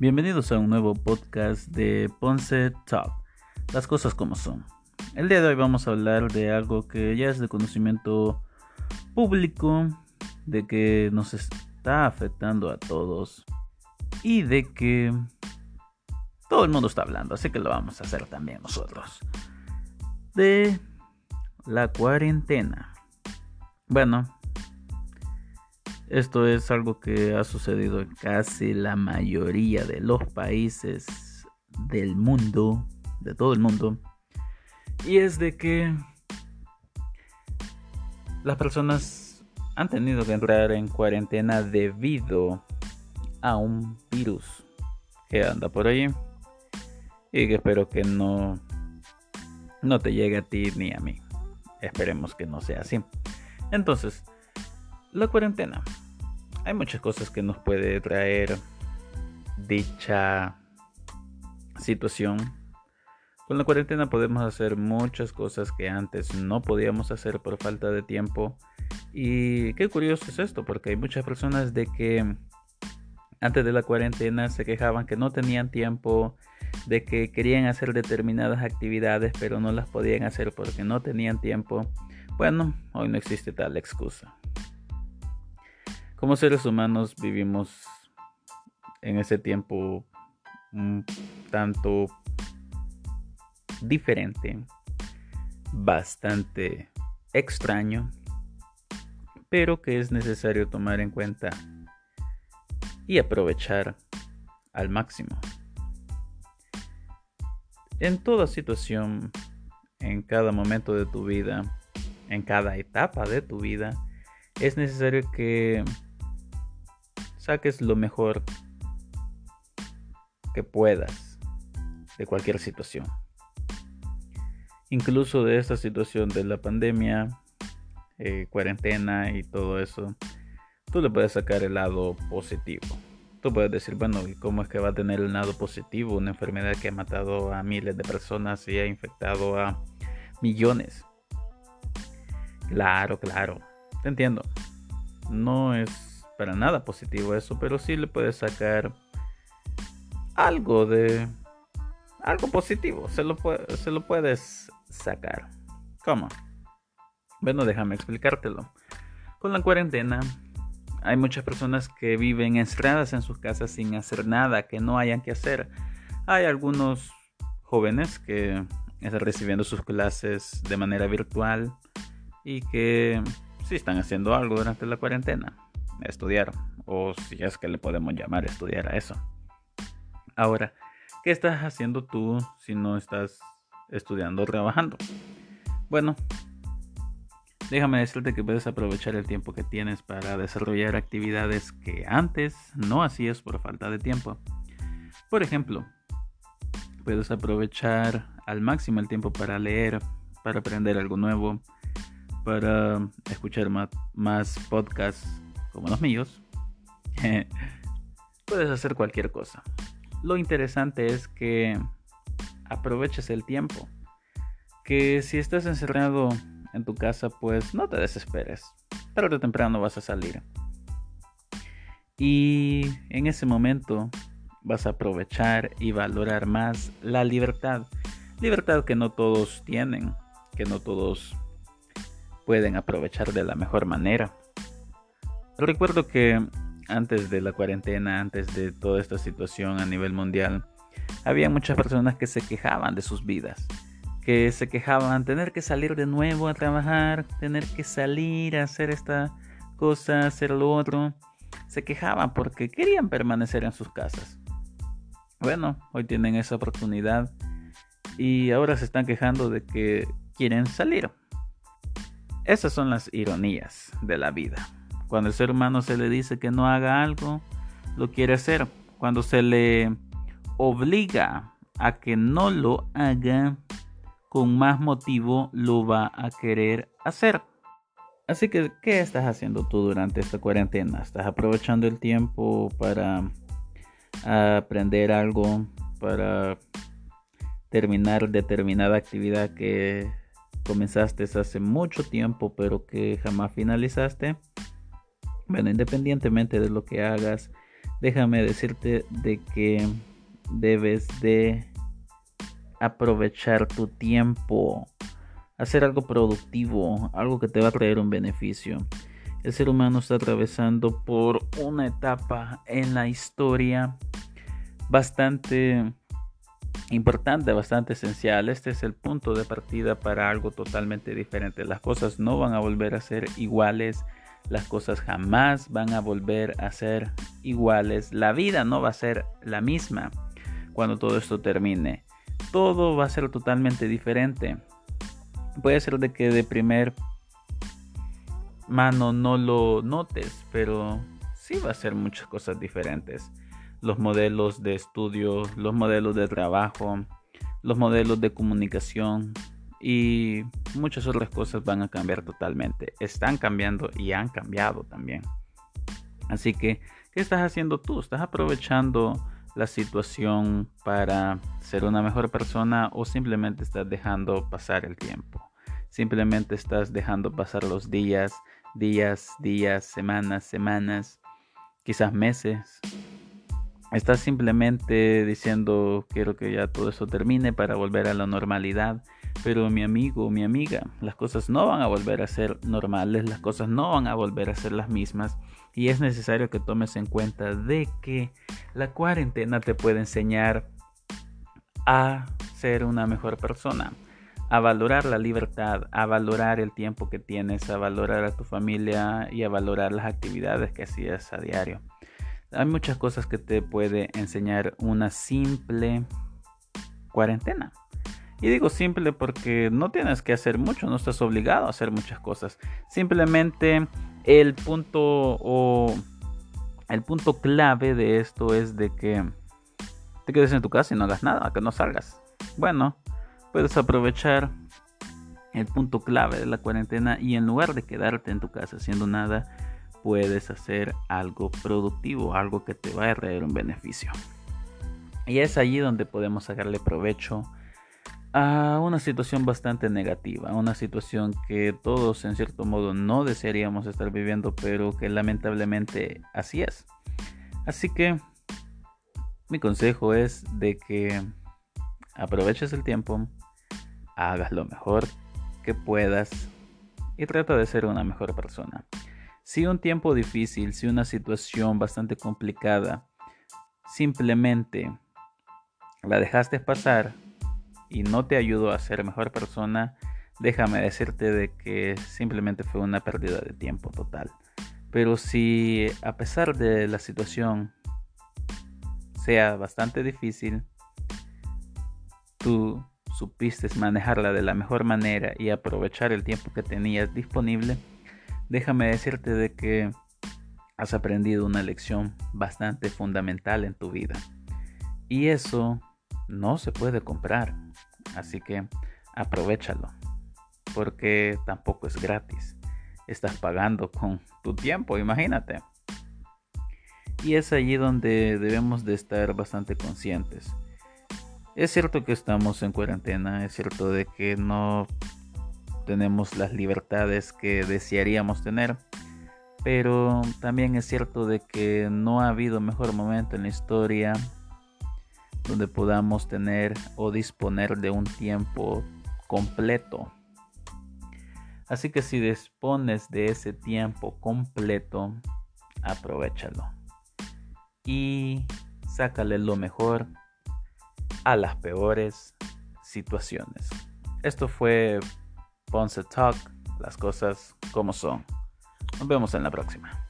Bienvenidos a un nuevo podcast de Ponce Talk, las cosas como son. El día de hoy vamos a hablar de algo que ya es de conocimiento público, de que nos está afectando a todos y de que todo el mundo está hablando, así que lo vamos a hacer también nosotros. De la cuarentena. Bueno, esto es algo que ha sucedido en casi la mayoría de los países del mundo, de todo el mundo. Y es de que las personas han tenido que entrar en cuarentena debido a un virus que anda por ahí y que espero que no no te llegue a ti ni a mí. Esperemos que no sea así. Entonces, la cuarentena. Hay muchas cosas que nos puede traer dicha situación. Con la cuarentena podemos hacer muchas cosas que antes no podíamos hacer por falta de tiempo. Y qué curioso es esto, porque hay muchas personas de que antes de la cuarentena se quejaban que no tenían tiempo, de que querían hacer determinadas actividades, pero no las podían hacer porque no tenían tiempo. Bueno, hoy no existe tal excusa. Como seres humanos vivimos en ese tiempo un tanto diferente, bastante extraño, pero que es necesario tomar en cuenta y aprovechar al máximo. En toda situación, en cada momento de tu vida, en cada etapa de tu vida, es necesario que saques lo mejor que puedas de cualquier situación. Incluso de esta situación de la pandemia, eh, cuarentena y todo eso, tú le puedes sacar el lado positivo. Tú puedes decir, bueno, ¿y cómo es que va a tener el lado positivo una enfermedad que ha matado a miles de personas y ha infectado a millones? Claro, claro, te entiendo. No es para nada positivo eso, pero sí le puedes sacar algo de algo positivo, se lo, se lo puedes sacar. ¿Cómo? Bueno, déjame explicártelo. Con la cuarentena hay muchas personas que viven encerradas en sus casas sin hacer nada, que no hayan que hacer. Hay algunos jóvenes que están recibiendo sus clases de manera virtual y que sí están haciendo algo durante la cuarentena estudiar, o si es que le podemos llamar estudiar a eso. Ahora, ¿qué estás haciendo tú si no estás estudiando o trabajando? Bueno, déjame decirte que puedes aprovechar el tiempo que tienes para desarrollar actividades que antes no hacías por falta de tiempo. Por ejemplo, puedes aprovechar al máximo el tiempo para leer, para aprender algo nuevo, para escuchar más, más podcasts como los míos, puedes hacer cualquier cosa. Lo interesante es que aproveches el tiempo. Que si estás encerrado en tu casa, pues no te desesperes. Tarde o temprano vas a salir. Y en ese momento vas a aprovechar y valorar más la libertad. Libertad que no todos tienen, que no todos pueden aprovechar de la mejor manera. Recuerdo que antes de la cuarentena, antes de toda esta situación a nivel mundial, había muchas personas que se quejaban de sus vidas, que se quejaban tener que salir de nuevo a trabajar, tener que salir a hacer esta cosa, hacer lo otro. Se quejaban porque querían permanecer en sus casas. Bueno, hoy tienen esa oportunidad y ahora se están quejando de que quieren salir. Esas son las ironías de la vida. Cuando el ser humano se le dice que no haga algo, lo quiere hacer. Cuando se le obliga a que no lo haga, con más motivo lo va a querer hacer. Así que, ¿qué estás haciendo tú durante esta cuarentena? ¿Estás aprovechando el tiempo para aprender algo, para terminar determinada actividad que comenzaste hace mucho tiempo pero que jamás finalizaste? Bueno, independientemente de lo que hagas, déjame decirte de que debes de aprovechar tu tiempo, hacer algo productivo, algo que te va a traer un beneficio. El ser humano está atravesando por una etapa en la historia bastante importante, bastante esencial. Este es el punto de partida para algo totalmente diferente. Las cosas no van a volver a ser iguales. Las cosas jamás van a volver a ser iguales. La vida no va a ser la misma cuando todo esto termine. Todo va a ser totalmente diferente. Puede ser de que de primer mano no lo notes, pero sí va a ser muchas cosas diferentes los modelos de estudio, los modelos de trabajo, los modelos de comunicación y muchas otras cosas van a cambiar totalmente. Están cambiando y han cambiado también. Así que, ¿qué estás haciendo tú? ¿Estás aprovechando la situación para ser una mejor persona o simplemente estás dejando pasar el tiempo? Simplemente estás dejando pasar los días, días, días, semanas, semanas, quizás meses Estás simplemente diciendo quiero que ya todo eso termine para volver a la normalidad. Pero mi amigo, mi amiga, las cosas no van a volver a ser normales, las cosas no van a volver a ser las mismas. Y es necesario que tomes en cuenta de que la cuarentena te puede enseñar a ser una mejor persona, a valorar la libertad, a valorar el tiempo que tienes, a valorar a tu familia y a valorar las actividades que hacías a diario. Hay muchas cosas que te puede enseñar una simple cuarentena. Y digo simple porque no tienes que hacer mucho, no estás obligado a hacer muchas cosas. Simplemente el punto o el punto clave de esto es de que te quedes en tu casa y no hagas nada, que no salgas. Bueno, puedes aprovechar el punto clave de la cuarentena y en lugar de quedarte en tu casa haciendo nada, puedes hacer algo productivo, algo que te va a traer un beneficio. Y es allí donde podemos sacarle provecho a una situación bastante negativa, una situación que todos en cierto modo no desearíamos estar viviendo, pero que lamentablemente así es. Así que mi consejo es de que aproveches el tiempo, hagas lo mejor que puedas y trata de ser una mejor persona. Si un tiempo difícil, si una situación bastante complicada, simplemente la dejaste pasar y no te ayudó a ser mejor persona, déjame decirte de que simplemente fue una pérdida de tiempo total. Pero si a pesar de la situación sea bastante difícil, tú supiste manejarla de la mejor manera y aprovechar el tiempo que tenías disponible, déjame decirte de que has aprendido una lección bastante fundamental en tu vida. Y eso no se puede comprar. Así que aprovechalo. Porque tampoco es gratis. Estás pagando con tu tiempo, imagínate. Y es allí donde debemos de estar bastante conscientes. Es cierto que estamos en cuarentena, es cierto de que no tenemos las libertades que desearíamos tener. Pero también es cierto de que no ha habido mejor momento en la historia donde podamos tener o disponer de un tiempo completo. Así que si dispones de ese tiempo completo, aprovechalo. Y sácale lo mejor a las peores situaciones. Esto fue Ponce Talk, las cosas como son. Nos vemos en la próxima.